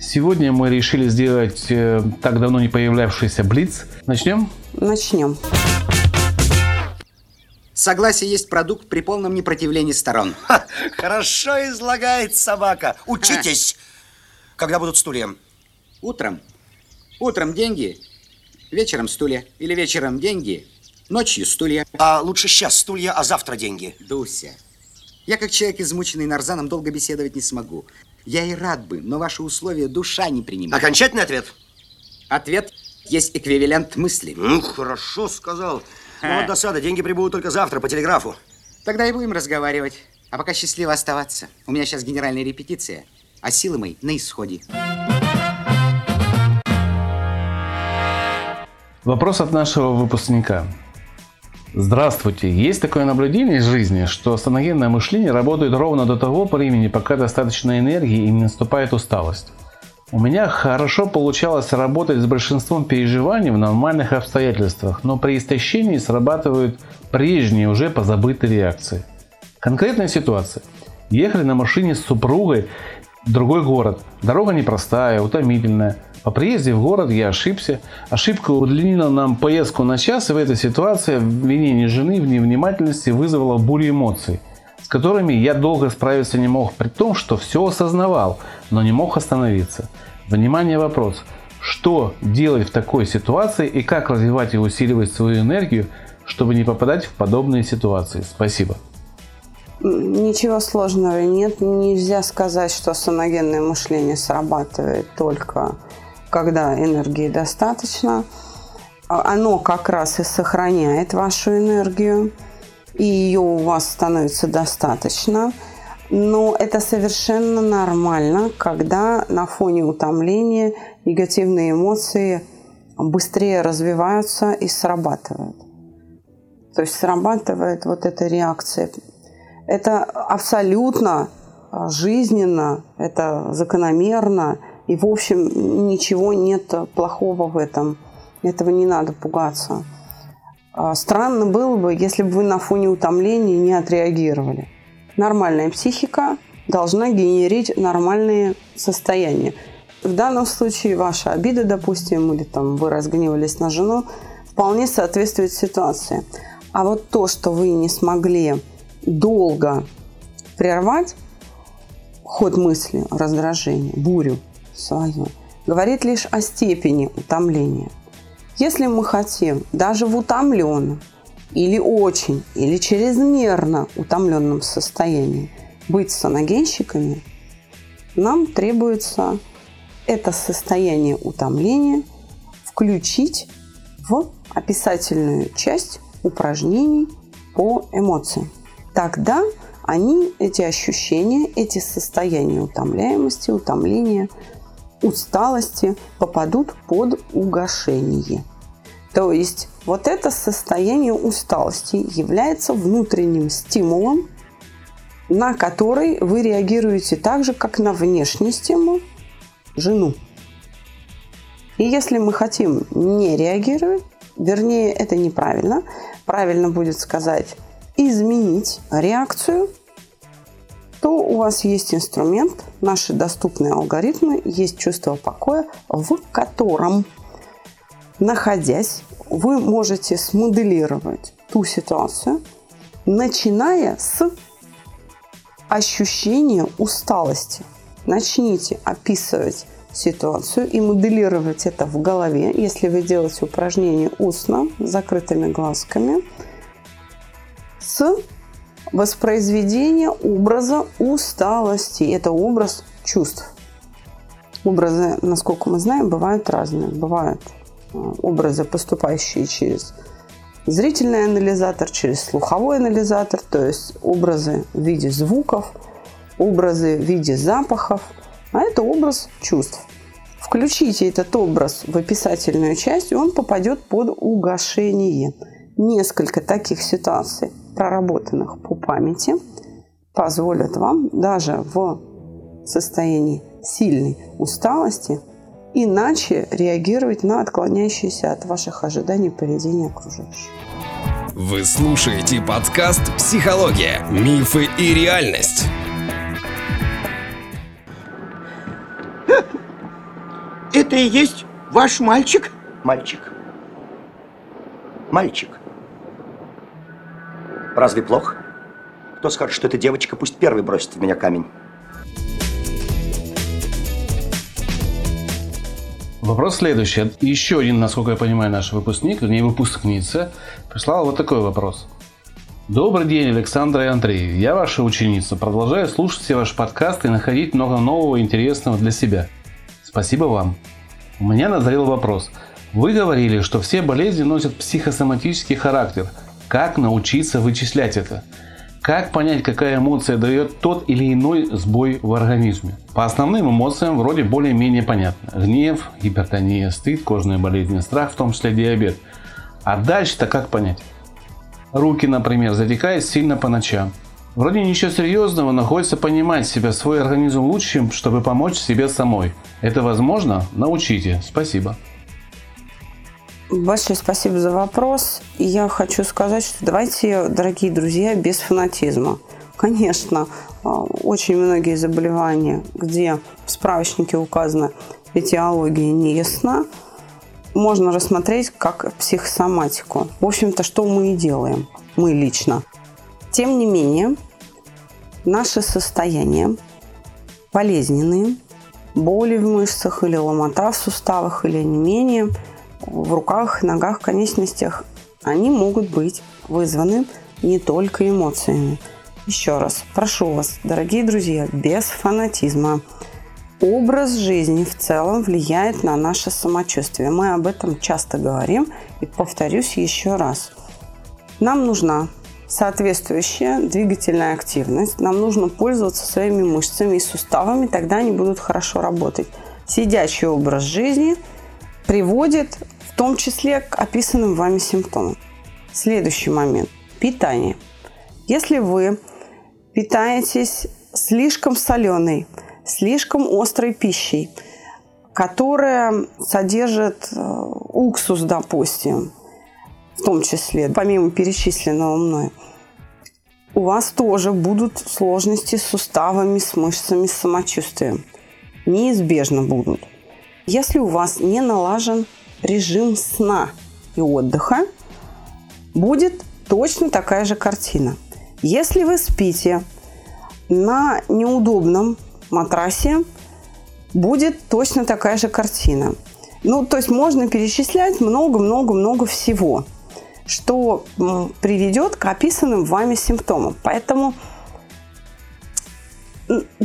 Сегодня мы решили сделать э, так давно не появлявшийся блиц. Начнем? Начнем. Согласие есть продукт при полном непротивлении сторон. Ха, хорошо излагает собака. Учитесь, когда будут стулья. Утром. Утром деньги, вечером стулья. Или вечером деньги, ночью стулья. А лучше сейчас стулья, а завтра деньги. Дуся, я как человек, измученный нарзаном, долго беседовать не смогу. Я и рад бы, но ваши условия душа не принимает. Окончательный ответ? Ответ есть эквивалент мысли. Ну, хорошо сказал. Ну, вот досада, деньги прибудут только завтра по телеграфу. Тогда и будем разговаривать. А пока счастливо оставаться. У меня сейчас генеральная репетиция, а силы мои на исходе. Вопрос от нашего выпускника. Здравствуйте. Есть такое наблюдение из жизни, что саногенное мышление работает ровно до того времени, пока достаточно энергии и не наступает усталость. У меня хорошо получалось работать с большинством переживаний в нормальных обстоятельствах, но при истощении срабатывают прежние уже позабытые реакции. Конкретная ситуация. Ехали на машине с супругой в другой город. Дорога непростая, утомительная – по приезде в город я ошибся. Ошибка удлинила нам поездку на час, и в этой ситуации обвинение жены в невнимательности вызвало бурю эмоций, с которыми я долго справиться не мог, при том, что все осознавал, но не мог остановиться. Внимание, вопрос. Что делать в такой ситуации и как развивать и усиливать свою энергию, чтобы не попадать в подобные ситуации? Спасибо. Ничего сложного нет. Нельзя сказать, что саногенное мышление срабатывает только когда энергии достаточно, а, оно как раз и сохраняет вашу энергию, и ее у вас становится достаточно. Но это совершенно нормально, когда на фоне утомления негативные эмоции быстрее развиваются и срабатывают. То есть срабатывает вот эта реакция. Это абсолютно жизненно, это закономерно – и, в общем, ничего нет плохого в этом. Этого не надо пугаться. А, странно было бы, если бы вы на фоне утомления не отреагировали. Нормальная психика должна генерить нормальные состояния. В данном случае ваша обида, допустим, или там вы разгневались на жену, вполне соответствует ситуации. А вот то, что вы не смогли долго прервать ход мысли, раздражение, бурю – свое, говорит лишь о степени утомления. Если мы хотим даже в утомленном или очень, или чрезмерно утомленном состоянии быть саногенщиками, нам требуется это состояние утомления включить в описательную часть упражнений по эмоциям. Тогда они, эти ощущения, эти состояния утомляемости, утомления усталости попадут под угошение. То есть вот это состояние усталости является внутренним стимулом, на который вы реагируете так же, как на внешний стимул жену. И если мы хотим не реагировать, вернее, это неправильно, правильно будет сказать изменить реакцию то у вас есть инструмент, наши доступные алгоритмы, есть чувство покоя, в котором, находясь, вы можете смоделировать ту ситуацию, начиная с ощущения усталости. Начните описывать ситуацию и моделировать это в голове, если вы делаете упражнение устно, с закрытыми глазками, с воспроизведение образа усталости. Это образ чувств. Образы, насколько мы знаем, бывают разные. Бывают э, образы, поступающие через зрительный анализатор, через слуховой анализатор, то есть образы в виде звуков, образы в виде запахов, а это образ чувств. Включите этот образ в описательную часть, и он попадет под угошение. Несколько таких ситуаций, проработанных по памяти, позволят вам даже в состоянии сильной усталости иначе реагировать на отклоняющиеся от ваших ожиданий поведение окружающих. Вы слушаете подкаст «Психология. Мифы и реальность». Это и есть ваш мальчик? Мальчик. Мальчик. Разве плохо? Кто скажет, что эта девочка, пусть первый бросит в меня камень. Вопрос следующий. Еще один, насколько я понимаю, наш выпускник, вернее выпускница, прислала вот такой вопрос. Добрый день, Александра и Андрей. Я ваша ученица. Продолжаю слушать все ваши подкасты и находить много нового интересного для себя. Спасибо вам. У меня назрел вопрос. Вы говорили, что все болезни носят психосоматический характер. Как научиться вычислять это? Как понять, какая эмоция дает тот или иной сбой в организме? По основным эмоциям вроде более-менее понятно. Гнев, гипертония, стыд, кожные болезни, страх, в том числе диабет. А дальше-то как понять? Руки, например, затекают сильно по ночам. Вроде ничего серьезного, но хочется понимать себя, свой организм лучше, чтобы помочь себе самой. Это возможно? Научите. Спасибо. Большое спасибо за вопрос. Я хочу сказать, что давайте, дорогие друзья, без фанатизма. Конечно, а, очень многие заболевания, где в справочнике указана этиология не ясна, можно рассмотреть как психосоматику. В общем-то, что мы и делаем, мы лично. Тем не менее, наши состояния болезненные, боли в мышцах или ломота в суставах или не менее – в руках, ногах, конечностях, они могут быть вызваны не только эмоциями. Еще раз, прошу вас, дорогие друзья, без фанатизма. Образ жизни в целом влияет на наше самочувствие. Мы об этом часто говорим и повторюсь еще раз. Нам нужна соответствующая двигательная активность. Нам нужно пользоваться своими мышцами и суставами, тогда они будут хорошо работать. Сидячий образ жизни – приводит в том числе к описанным вами симптомам. Следующий момент – питание. Если вы питаетесь слишком соленой, слишком острой пищей, которая содержит э, уксус, допустим, в том числе, помимо перечисленного мной, у вас тоже будут сложности с суставами, с мышцами, с самочувствием. Неизбежно будут. Если у вас не налажен режим сна и отдыха, будет точно такая же картина. Если вы спите на неудобном матрасе, будет точно такая же картина. Ну, то есть можно перечислять много-много-много всего, что приведет к описанным вами симптомам. Поэтому,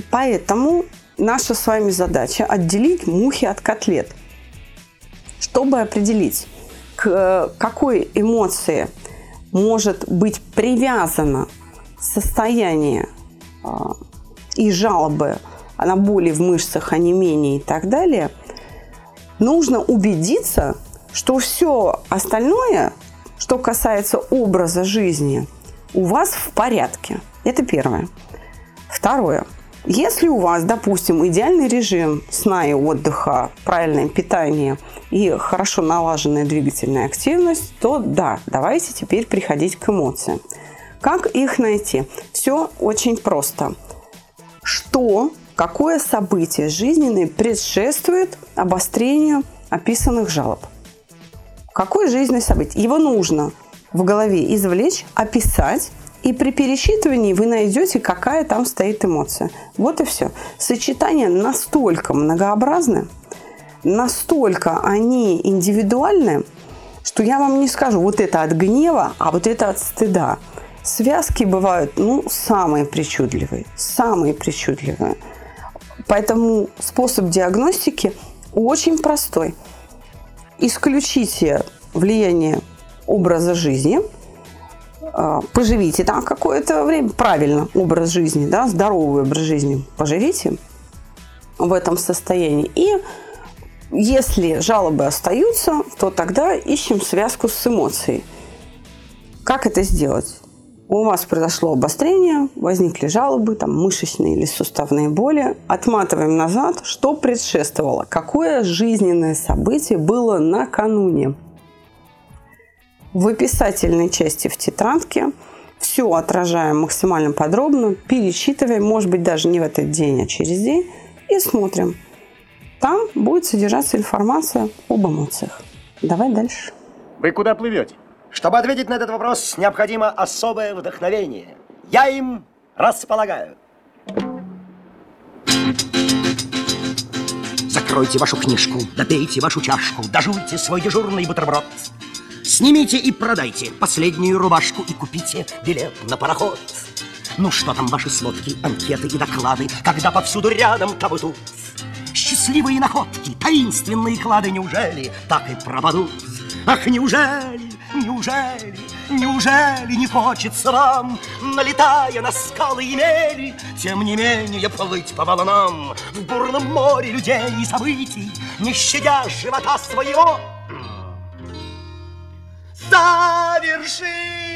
поэтому наша с вами задача отделить мухи от котлет, чтобы определить, к э, какой эмоции может быть привязано состояние а, и жалобы на боли в мышцах, а не менее и так далее, нужно убедиться, что все остальное, что касается образа жизни, у вас в порядке. Это первое. Второе. Если у вас, допустим, идеальный режим сна и отдыха, правильное питание и хорошо налаженная двигательная активность, то да, давайте теперь приходить к эмоциям. Как их найти? Все очень просто. Что, какое событие жизненное предшествует обострению описанных жалоб? Какое жизненное событие? Его нужно в голове извлечь, описать и при пересчитывании вы найдете, какая там стоит эмоция. Вот и все. Сочетания настолько многообразны, настолько они индивидуальны, что я вам не скажу, вот это от гнева, а вот это от стыда. Связки бывают, ну, самые причудливые, самые причудливые. Поэтому способ диагностики очень простой. Исключите влияние образа жизни – поживите там какое-то время, правильно, образ жизни, да, здоровый образ жизни, поживите в этом состоянии и Если жалобы остаются, то тогда ищем связку с эмоцией. Как это сделать? У вас произошло обострение, возникли жалобы, там, мышечные или суставные боли. Отматываем назад, что предшествовало, какое жизненное событие было накануне. В описательной части в тетрадке все отражаем максимально подробно, пересчитываем, может быть, даже не в этот день, а через день, и смотрим. Там будет содержаться информация об эмоциях. Давай дальше. Вы куда плывете? Чтобы ответить на этот вопрос, необходимо особое вдохновение. Я им располагаю. Закройте вашу книжку, допейте вашу чашку, дожуйте свой дежурный бутерброд. Снимите и продайте последнюю рубашку и купите билет на пароход. Ну что там ваши сводки, анкеты и доклады, когда повсюду рядом и тут? Счастливые находки, таинственные клады, неужели так и пропадут? Ах, неужели, неужели, неужели не хочется вам, налетая на скалы и мели, тем не менее плыть по волнам в бурном море людей и событий, не щадя живота своего? Совершите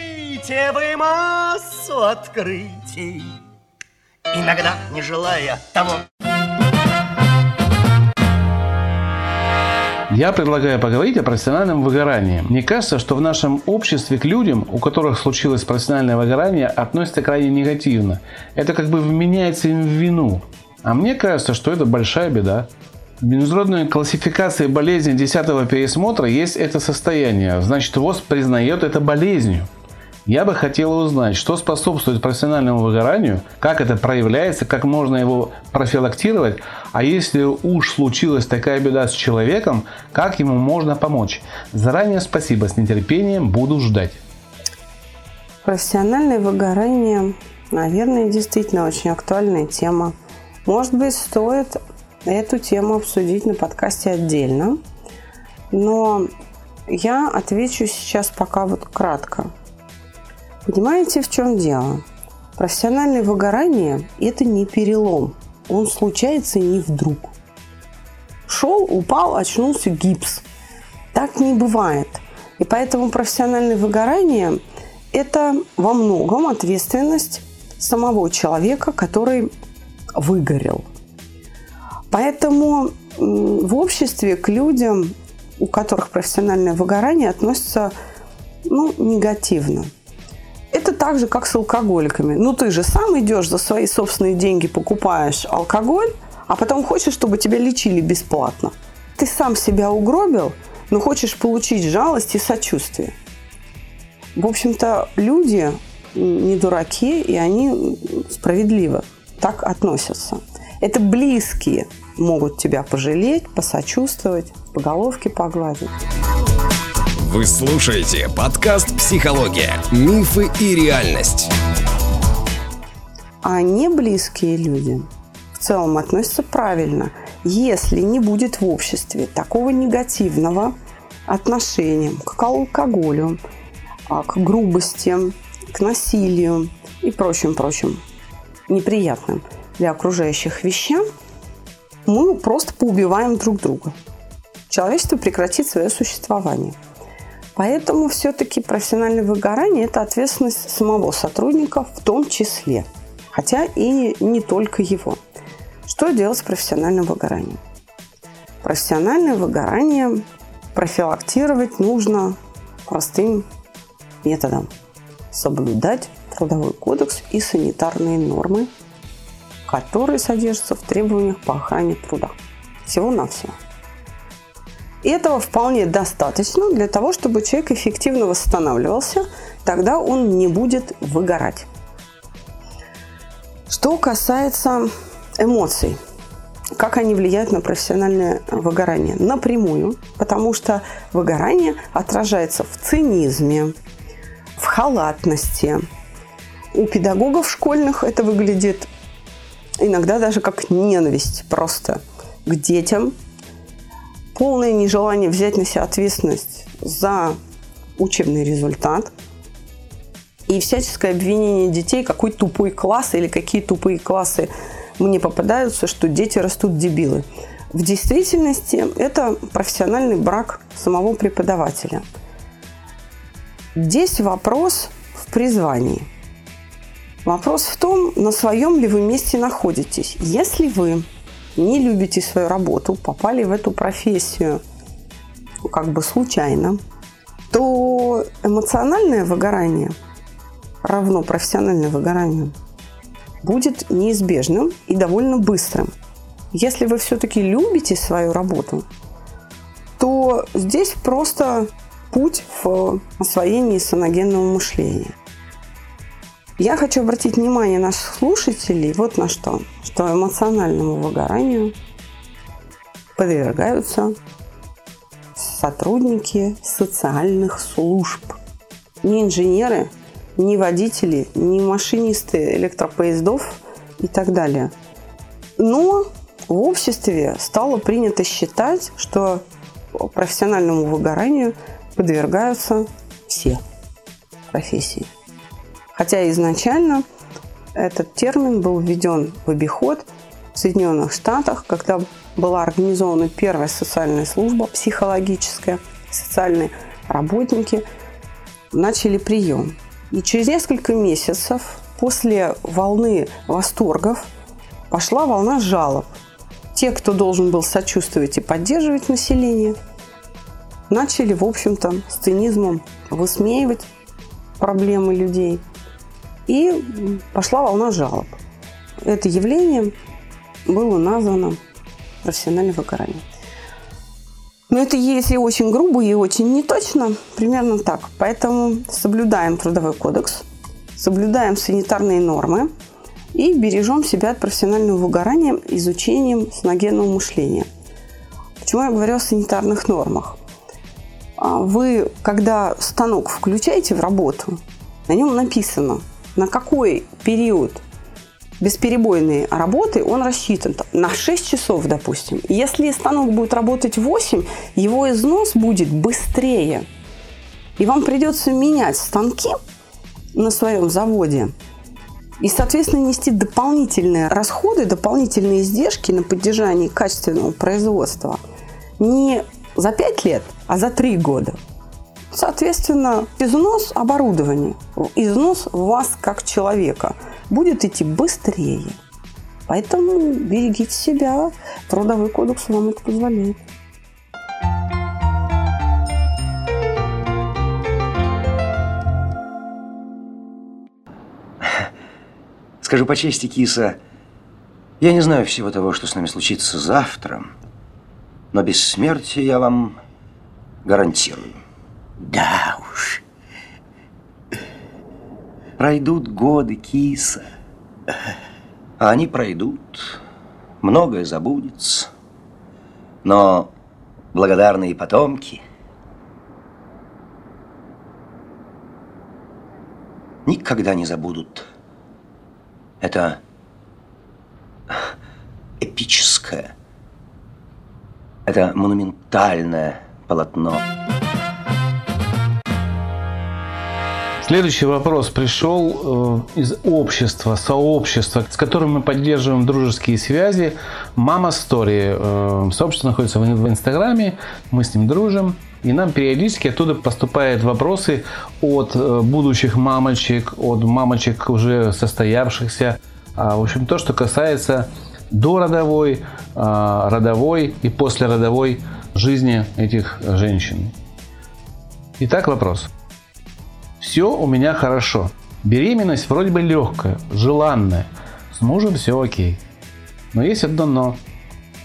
вы массу открытий, иногда не желая того. Я предлагаю поговорить о профессиональном выгорании. Мне кажется, что в нашем обществе к людям, у которых случилось профессиональное выгорание, относятся крайне негативно. Это как бы вменяется им в вину. А мне кажется, что это большая беда. В международной классификации болезней 10 пересмотра есть это состояние. Значит, ВОЗ признает это болезнью. Я бы хотел узнать, что способствует профессиональному выгоранию, как это проявляется, как можно его профилактировать, а если уж случилась такая беда с человеком, как ему можно помочь. Заранее спасибо, с нетерпением буду ждать. Профессиональное выгорание, наверное, действительно очень актуальная тема. Может быть, стоит эту тему обсудить на подкасте отдельно, но я отвечу сейчас пока вот кратко. Понимаете, в чем дело? Профессиональное выгорание – это не перелом. Он случается не вдруг. Шел, упал, очнулся гипс. Так не бывает. И поэтому профессиональное выгорание – это во многом ответственность самого человека, который выгорел. Поэтому в обществе к людям, у которых профессиональное выгорание, относятся ну, негативно – это так же, как с алкоголиками. Ну, ты же сам идешь за свои собственные деньги, покупаешь алкоголь, а потом хочешь, чтобы тебя лечили бесплатно. Ты сам себя угробил, но хочешь получить жалость и сочувствие. В общем-то, люди не дураки, и они справедливо так относятся. Это близкие могут тебя пожалеть, посочувствовать, по головке погладить. Вы слушаете подкаст «Психология. Мифы и реальность». А не близкие люди в целом относятся правильно, если не будет в обществе такого негативного отношения к алкоголю, а, к грубости, к насилию и прочим-прочим неприятным для окружающих вещам, мы просто поубиваем друг друга. Человечество прекратит свое существование – Поэтому все-таки профессиональное выгорание – это ответственность самого сотрудника в том числе, хотя и не только его. Что делать с профессиональным выгоранием? Профессиональное выгорание профилактировать нужно простым методом. Соблюдать трудовой кодекс и санитарные нормы, которые содержатся в требованиях по охране труда. Всего-навсего. И этого вполне достаточно для того, чтобы человек эффективно восстанавливался, тогда он не будет выгорать. Что касается эмоций, как они влияют на профессиональное выгорание? Напрямую, потому что выгорание отражается в цинизме, в халатности. У педагогов школьных это выглядит иногда даже как ненависть просто к детям, полное нежелание взять на себя ответственность за учебный результат и всяческое обвинение детей, какой тупой класс или какие тупые классы мне попадаются, что дети растут дебилы. В действительности это профессиональный брак самого преподавателя. Здесь вопрос в призвании. Вопрос в том, на своем ли вы месте находитесь. Если вы не любите свою работу, попали в эту профессию как бы случайно, то эмоциональное выгорание равно профессиональное выгоранию будет неизбежным и довольно быстрым. Если вы все-таки любите свою работу, то здесь просто путь в освоении саногенного мышления. Я хочу обратить внимание наших слушателей вот на что, что эмоциональному выгоранию подвергаются сотрудники социальных служб. Не инженеры, не водители, не машинисты электропоездов и так далее. Но в обществе стало принято считать, что профессиональному выгоранию подвергаются все профессии. Хотя изначально этот термин был введен в обиход в Соединенных Штатах, когда была организована первая социальная служба психологическая, социальные работники начали прием. И через несколько месяцев после волны восторгов пошла волна жалоб. Те, кто должен был сочувствовать и поддерживать население, начали, в общем-то, с цинизмом высмеивать проблемы людей. И пошла волна жалоб. Это явление было названо профессиональным выгоранием. Но это если очень грубо и очень неточно, примерно так. Поэтому соблюдаем трудовой кодекс, соблюдаем санитарные нормы и бережем себя от профессионального выгорания изучением саногенного мышления. Почему я говорю о санитарных нормах? А вы, когда станок включаете в работу, на нем написано, на какой период бесперебойной работы он рассчитан на 6 часов, допустим. Если станок будет работать 8, его износ будет быстрее. И вам придется менять станки на своем заводе и, соответственно, нести дополнительные расходы, дополнительные издержки на поддержание качественного производства не за 5 лет, а за 3 года. Соответственно, износ оборудования, износ вас как человека – будет идти быстрее. Поэтому берегите себя. Трудовой кодекс вам это позволяет. Скажу по чести, киса, я не знаю всего того, что с нами случится завтра, но бессмертие я вам гарантирую. Да уж, Пройдут годы, киса. А они пройдут, многое забудется. Но благодарные потомки никогда не забудут это эпическое, это монументальное полотно. Следующий вопрос пришел э, из общества, сообщества, с которым мы поддерживаем дружеские связи. Мама Стори. Э, сообщество находится в, Инстаграме, мы с ним дружим. И нам периодически оттуда поступают вопросы от э, будущих мамочек, от мамочек уже состоявшихся. А, в общем, то, что касается дородовой, а, родовой и послеродовой жизни этих женщин. Итак, вопрос. Все у меня хорошо. Беременность вроде бы легкая, желанная. С мужем все окей. Но есть одно но.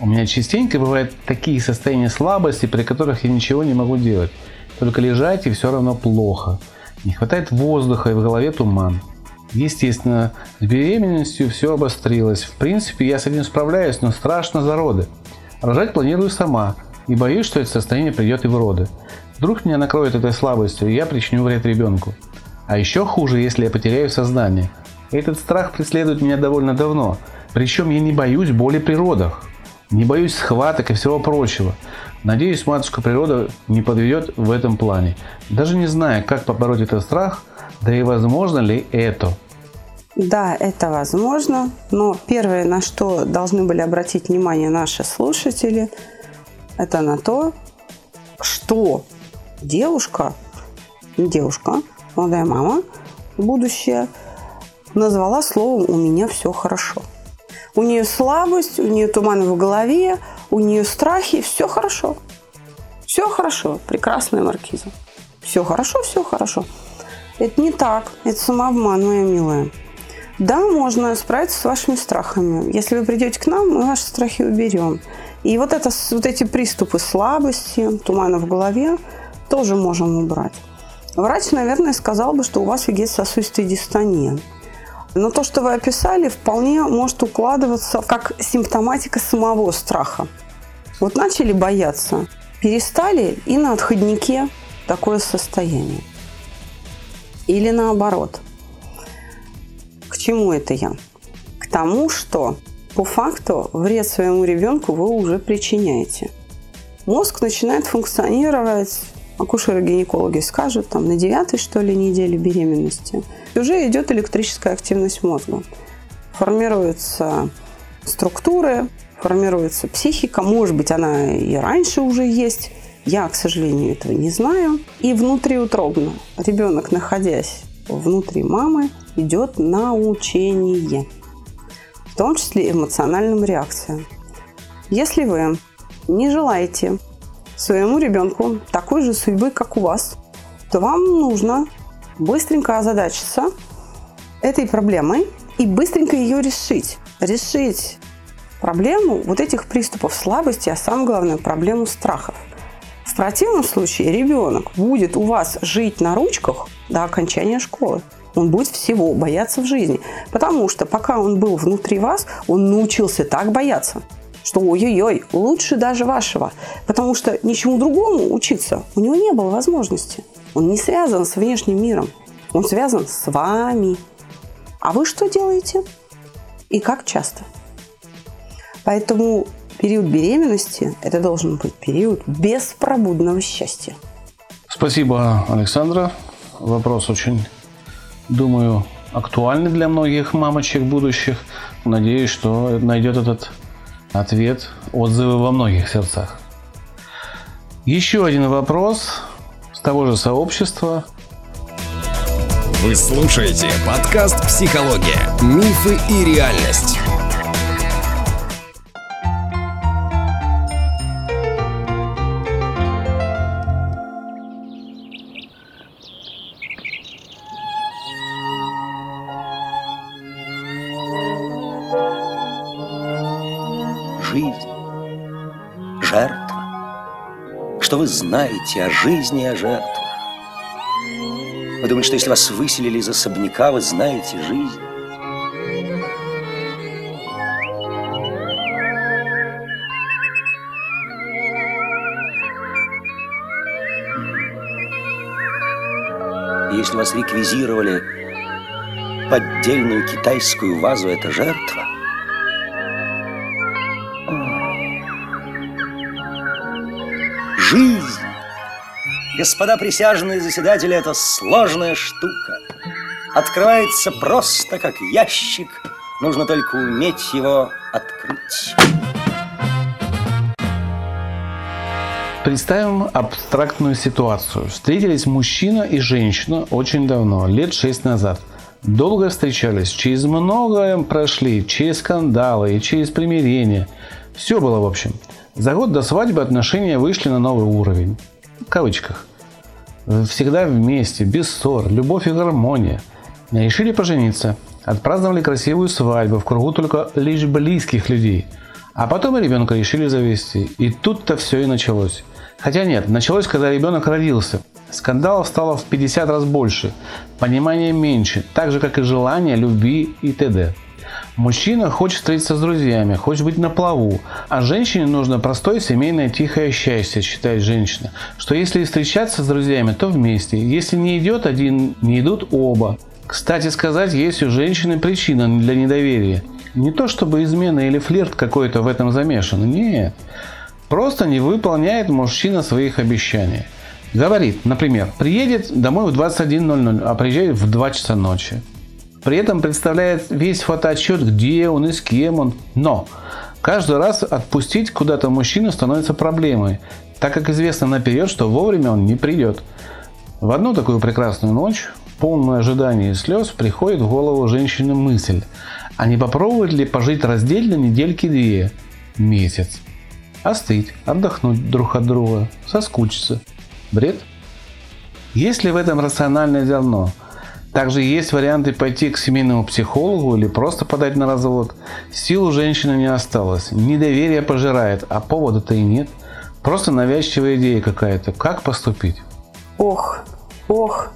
У меня частенько бывают такие состояния слабости, при которых я ничего не могу делать. Только лежать и все равно плохо. Не хватает воздуха и в голове туман. Естественно, с беременностью все обострилось. В принципе, я с этим справляюсь, но страшно за роды. Рожать планирую сама и боюсь, что это состояние придет и в роды. Вдруг меня накроет этой слабостью, и я причиню вред ребенку. А еще хуже, если я потеряю сознание. Этот страх преследует меня довольно давно. Причем я не боюсь боли при родах. Не боюсь схваток и всего прочего. Надеюсь, матушка природа не подведет в этом плане. Даже не зная, как побороть этот страх, да и возможно ли это. Да, это возможно, но первое, на что должны были обратить внимание наши слушатели, это на то, что девушка, девушка, молодая мама, будущее, назвала словом «у меня все хорошо». У нее слабость, у нее туман в голове, у нее страхи, все хорошо. Все хорошо, прекрасная маркиза. Все хорошо, все хорошо. Это не так, это самообман, моя милая. Да, можно справиться с вашими страхами. Если вы придете к нам, мы ваши страхи уберем. И вот, это, вот эти приступы слабости, тумана в голове тоже можем убрать. Врач, наверное, сказал бы, что у вас вегетососудистая дистония. Но то, что вы описали, вполне может укладываться как симптоматика самого страха. Вот начали бояться, перестали и на отходнике такое состояние. Или наоборот – чему это я? К тому, что по факту вред своему ребенку вы уже причиняете. Мозг начинает функционировать, акушеры-гинекологи скажут, там на девятой, что ли, неделе беременности. Уже идет электрическая активность мозга. Формируются структуры, формируется психика. Может быть, она и раньше уже есть. Я, к сожалению, этого не знаю. И внутриутробно ребенок, находясь внутри мамы, идет научение, в том числе эмоциональным реакциям. Если вы не желаете своему ребенку такой же судьбы, как у вас, то вам нужно быстренько озадачиться этой проблемой и быстренько ее решить. Решить проблему вот этих приступов слабости, а самое главное проблему страхов. В противном случае ребенок будет у вас жить на ручках до окончания школы. Он будет всего бояться в жизни. Потому что пока он был внутри вас, он научился так бояться, что ой-ой-ой, лучше даже вашего. Потому что ничему другому учиться у него не было возможности. Он не связан с внешним миром. Он связан с вами. А вы что делаете? И как часто? Поэтому период беременности – это должен быть период беспробудного счастья. Спасибо, Александра. Вопрос очень думаю, актуальны для многих мамочек будущих. Надеюсь, что найдет этот ответ, отзывы во многих сердцах. Еще один вопрос с того же сообщества. Вы слушаете подкаст «Психология. Мифы и реальность». Знаете о жизни и о жертвах. Вы думаете, что если вас выселили из особняка, вы знаете жизнь? Если вас реквизировали поддельную китайскую вазу, это жертва – господа присяжные заседатели, это сложная штука. Открывается просто как ящик, нужно только уметь его открыть. Представим абстрактную ситуацию. Встретились мужчина и женщина очень давно, лет шесть назад. Долго встречались, через многое прошли, через скандалы и через примирение. Все было в общем. За год до свадьбы отношения вышли на новый уровень. Кавычках. Всегда вместе, без ссор, любовь и гармония. Решили пожениться. Отпраздновали красивую свадьбу в кругу только лишь близких людей. А потом и ребенка решили завести. И тут-то все и началось. Хотя нет, началось, когда ребенок родился. Скандалов стало в 50 раз больше, понимания меньше, так же как и желания, любви и т.д. Мужчина хочет встретиться с друзьями, хочет быть на плаву, а женщине нужно простое семейное тихое счастье, считает женщина, что если встречаться с друзьями, то вместе, если не идет один, не идут оба. Кстати сказать, есть у женщины причина для недоверия. Не то чтобы измена или флирт какой-то в этом замешан, нет. Просто не выполняет мужчина своих обещаний. Говорит, например, приедет домой в 21.00, а приезжает в 2 часа ночи. При этом представляет весь фотоотчет, где он и с кем он. Но каждый раз отпустить куда-то мужчину становится проблемой, так как известно наперед, что вовремя он не придет. В одну такую прекрасную ночь, полное ожидание и слез, приходит в голову женщины мысль, а не попробовать ли пожить раздельно недельки две, месяц. Остыть, отдохнуть друг от друга, соскучиться. Бред? Есть ли в этом рациональное зерно? Также есть варианты пойти к семейному психологу или просто подать на развод. Сил у женщины не осталось, недоверие пожирает, а повода-то и нет. Просто навязчивая идея какая-то. Как поступить? Ох, ох,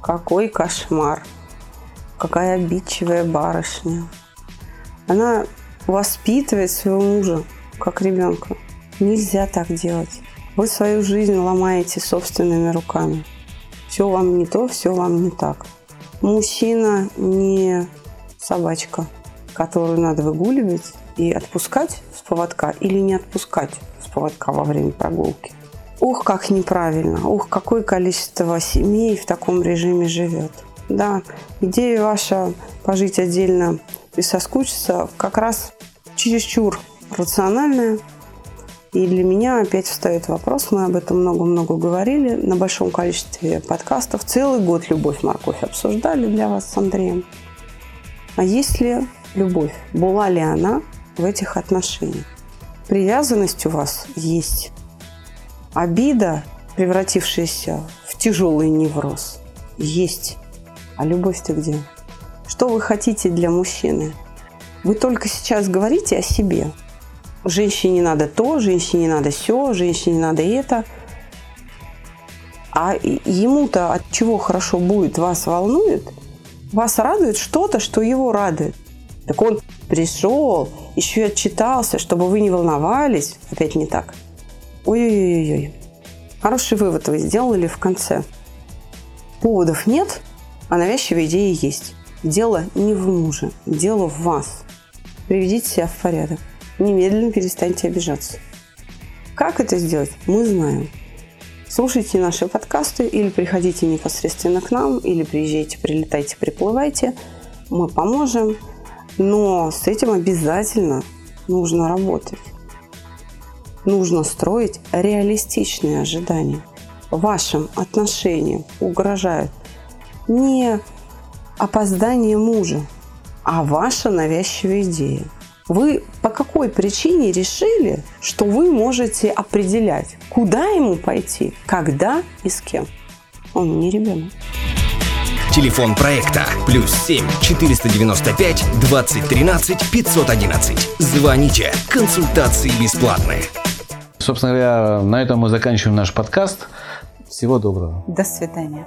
какой кошмар. Какая обидчивая барышня. Она воспитывает своего мужа, как ребенка. Нельзя так делать. Вы свою жизнь ломаете собственными руками. Все вам не то, все вам не так. Мужчина не собачка, которую надо выгуливать и отпускать с поводка или не отпускать с поводка во время прогулки. Ух, как неправильно. Ух, какое количество семей в таком режиме живет. Да, идея ваша пожить отдельно и соскучиться как раз чересчур рациональная, и для меня опять встает вопрос, мы об этом много-много говорили на большом количестве подкастов. Целый год «Любовь, морковь» обсуждали для вас с Андреем. А есть ли любовь? Была ли она в этих отношениях? Привязанность у вас есть. Обида, превратившаяся в тяжелый невроз, есть. А любовь-то где? Что вы хотите для мужчины? Вы только сейчас говорите о себе – женщине надо то, женщине надо все, женщине надо это. А ему-то от чего хорошо будет, вас волнует, вас радует что-то, что его радует. Так он пришел, еще и отчитался, чтобы вы не волновались. Опять не так. Ой-ой-ой. Хороший вывод вы сделали в конце. Поводов нет, а навязчивые идеи есть. Дело не в муже, дело в вас. Приведите себя в порядок немедленно перестаньте обижаться. Как это сделать, мы знаем. Слушайте наши подкасты или приходите непосредственно к нам, или приезжайте, прилетайте, приплывайте. Мы поможем. Но с этим обязательно нужно работать. Нужно строить реалистичные ожидания. Вашим отношениям угрожают не опоздание мужа, а ваша навязчивая идея – вы по какой причине решили, что вы можете определять, куда ему пойти, когда и с кем? Он не ребенок. Телефон проекта плюс 7 495 2013 511. Звоните. Консультации бесплатные. Собственно говоря, на этом мы заканчиваем наш подкаст. Всего доброго. До свидания.